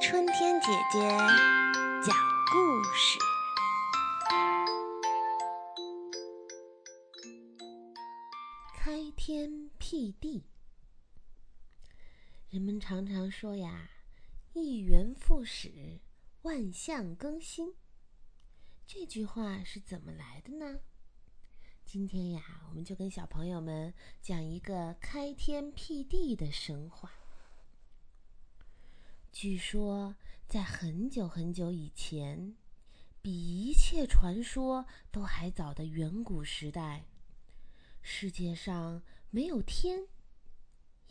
春天姐姐讲故事。开天辟地，人们常常说呀，“一元复始，万象更新。”这句话是怎么来的呢？今天呀，我们就跟小朋友们讲一个开天辟地的神话。据说，在很久很久以前，比一切传说都还早的远古时代，世界上没有天，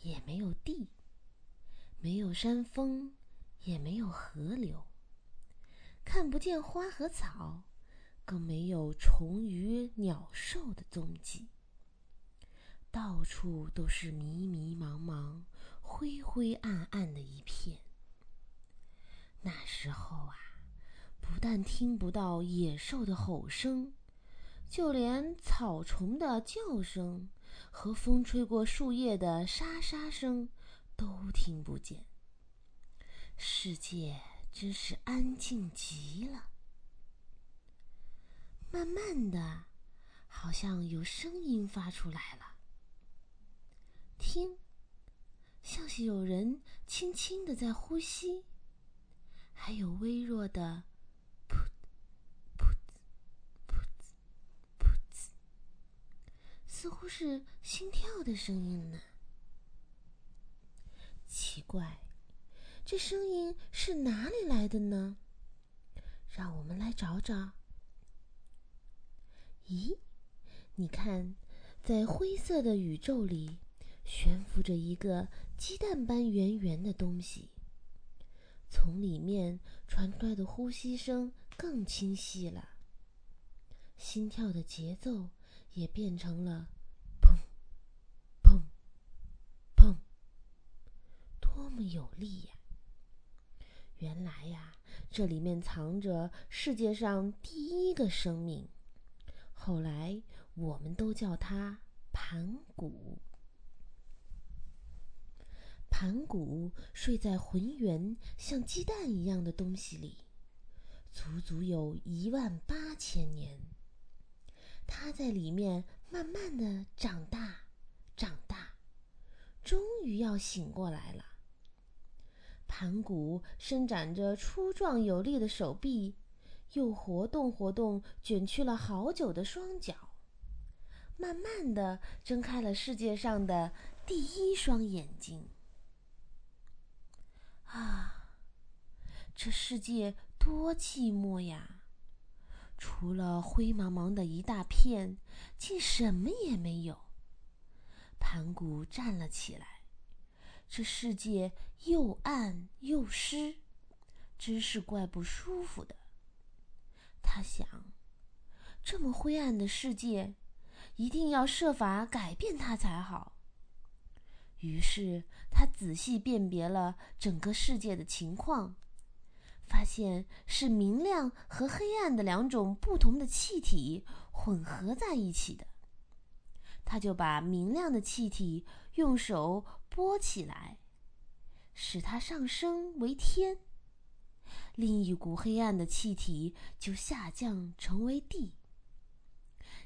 也没有地，没有山峰，也没有河流，看不见花和草。更没有虫鱼鸟兽的踪迹，到处都是迷迷茫茫、灰灰暗暗的一片。那时候啊，不但听不到野兽的吼声，就连草虫的叫声和风吹过树叶的沙沙声都听不见。世界真是安静极了。慢慢的，好像有声音发出来了。听，像是有人轻轻的在呼吸，还有微弱的“噗噗噗噗噗”，似乎是心跳的声音呢。奇怪，这声音是哪里来的呢？让我们来找找。咦，你看，在灰色的宇宙里，悬浮着一个鸡蛋般圆圆的东西。从里面传出来的呼吸声更清晰了，心跳的节奏也变成了砰砰砰，多么有力呀！原来呀，这里面藏着世界上第一个生命。后来，我们都叫它盘古。盘古睡在浑圆像鸡蛋一样的东西里，足足有一万八千年。他在里面慢慢的长大，长大，终于要醒过来了。盘古伸展着粗壮有力的手臂。又活动活动卷曲了好久的双脚，慢慢的睁开了世界上的第一双眼睛。啊，这世界多寂寞呀！除了灰茫茫的一大片，竟什么也没有。盘古站了起来，这世界又暗又湿，真是怪不舒服的。他想，这么灰暗的世界，一定要设法改变它才好。于是他仔细辨别了整个世界的情况，发现是明亮和黑暗的两种不同的气体混合在一起的。他就把明亮的气体用手拨起来，使它上升为天。另一股黑暗的气体就下降成为地，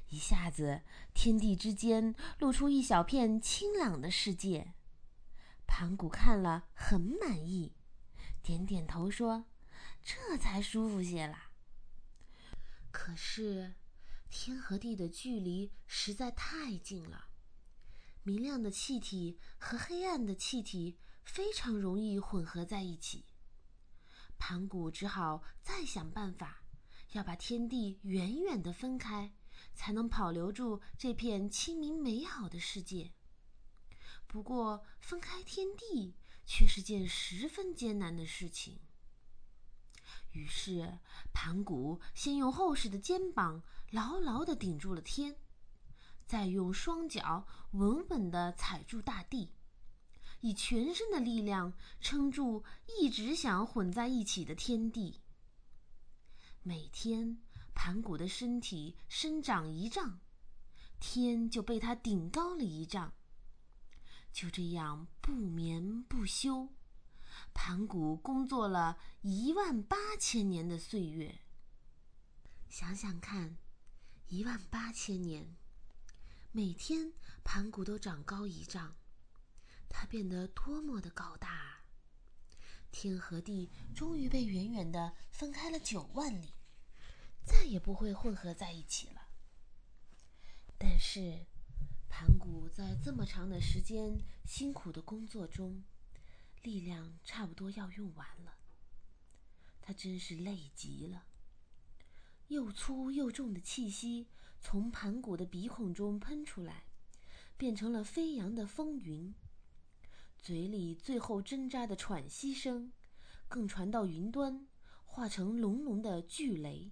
一下子天地之间露出一小片清朗的世界。盘古看了很满意，点点头说：“这才舒服些啦。”可是，天和地的距离实在太近了，明亮的气体和黑暗的气体非常容易混合在一起。盘古只好再想办法，要把天地远远的分开，才能保留住这片清明美好的世界。不过，分开天地却是件十分艰难的事情。于是，盘古先用厚实的肩膀牢牢地顶住了天，再用双脚稳稳地踩住大地。以全身的力量撑住一直想混在一起的天地。每天，盘古的身体生长一丈，天就被他顶高了一丈。就这样不眠不休，盘古工作了一万八千年的岁月。想想看，一万八千年，每天盘古都长高一丈，他变得多么的高大啊！天和地终于被远远的分开了九万里，也不会混合在一起了。但是，盘古在这么长的时间辛苦的工作中，力量差不多要用完了。他真是累极了。又粗又重的气息从盘古的鼻孔中喷出来，变成了飞扬的风云。嘴里最后挣扎的喘息声，更传到云端，化成隆隆的巨雷。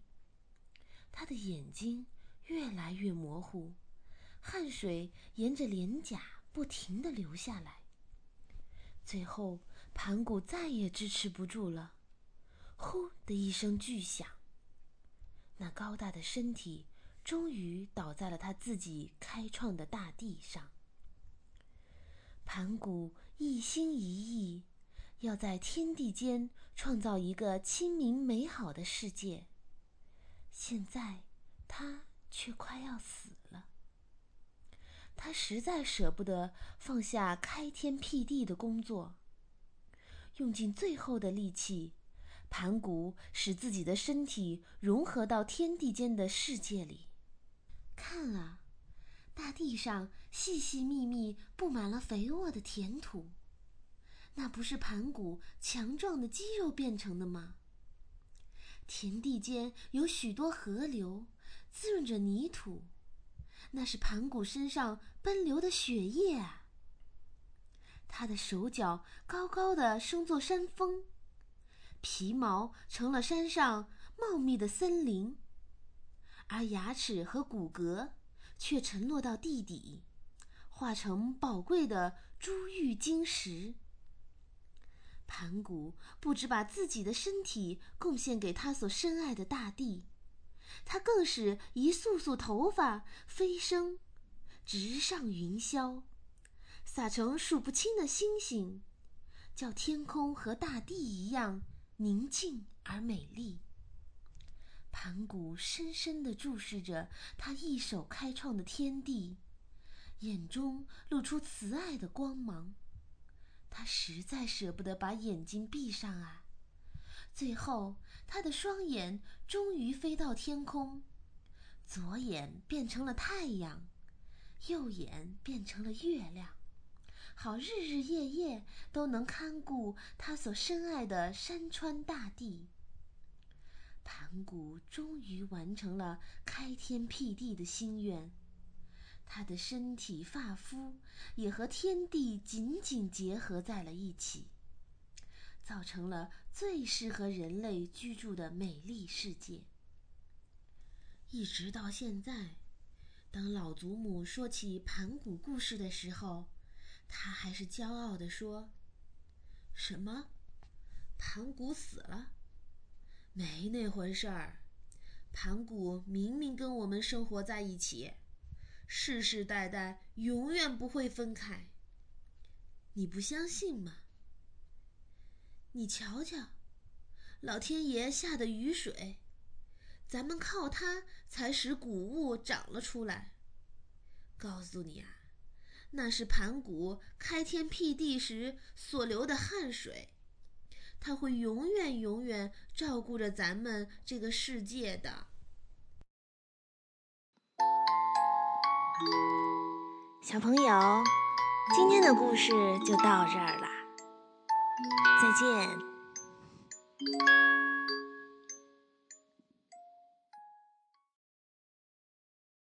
他的眼睛越来越模糊，汗水沿着脸颊不停地流下来。最后，盘古再也支持不住了，呼的一声巨响。那高大的身体终于倒在了他自己开创的大地上。盘古一心一意，要在天地间创造一个清明美好的世界。现在，他却快要死了。他实在舍不得放下开天辟地的工作，用尽最后的力气。盘古使自己的身体融合到天地间的世界里。看啊，大地上细细密密布满了肥沃的田土，那不是盘古强壮的肌肉变成的吗？田地间有许多河流，滋润着泥土，那是盘古身上奔流的血液啊。他的手脚高高的，生作山峰。皮毛成了山上茂密的森林，而牙齿和骨骼却沉落到地底，化成宝贵的珠玉晶石。盘古不止把自己的身体贡献给他所深爱的大地，他更是一束束头发飞升，直上云霄，撒成数不清的星星，叫天空和大地一样。宁静而美丽。盘古深深地注视着他一手开创的天地，眼中露出慈爱的光芒。他实在舍不得把眼睛闭上啊！最后，他的双眼终于飞到天空，左眼变成了太阳，右眼变成了月亮。好，日日夜夜都能看顾他所深爱的山川大地。盘古终于完成了开天辟地的心愿，他的身体发肤也和天地紧紧结合在了一起，造成了最适合人类居住的美丽世界。一直到现在，当老祖母说起盘古故事的时候。他还是骄傲地说：“什么？盘古死了？没那回事儿。盘古明明跟我们生活在一起，世世代代永远不会分开。你不相信吗？你瞧瞧，老天爷下的雨水，咱们靠它才使谷物长了出来。告诉你啊！”那是盘古开天辟地时所流的汗水，他会永远永远照顾着咱们这个世界的。小朋友今天的故事就到这儿啦再见。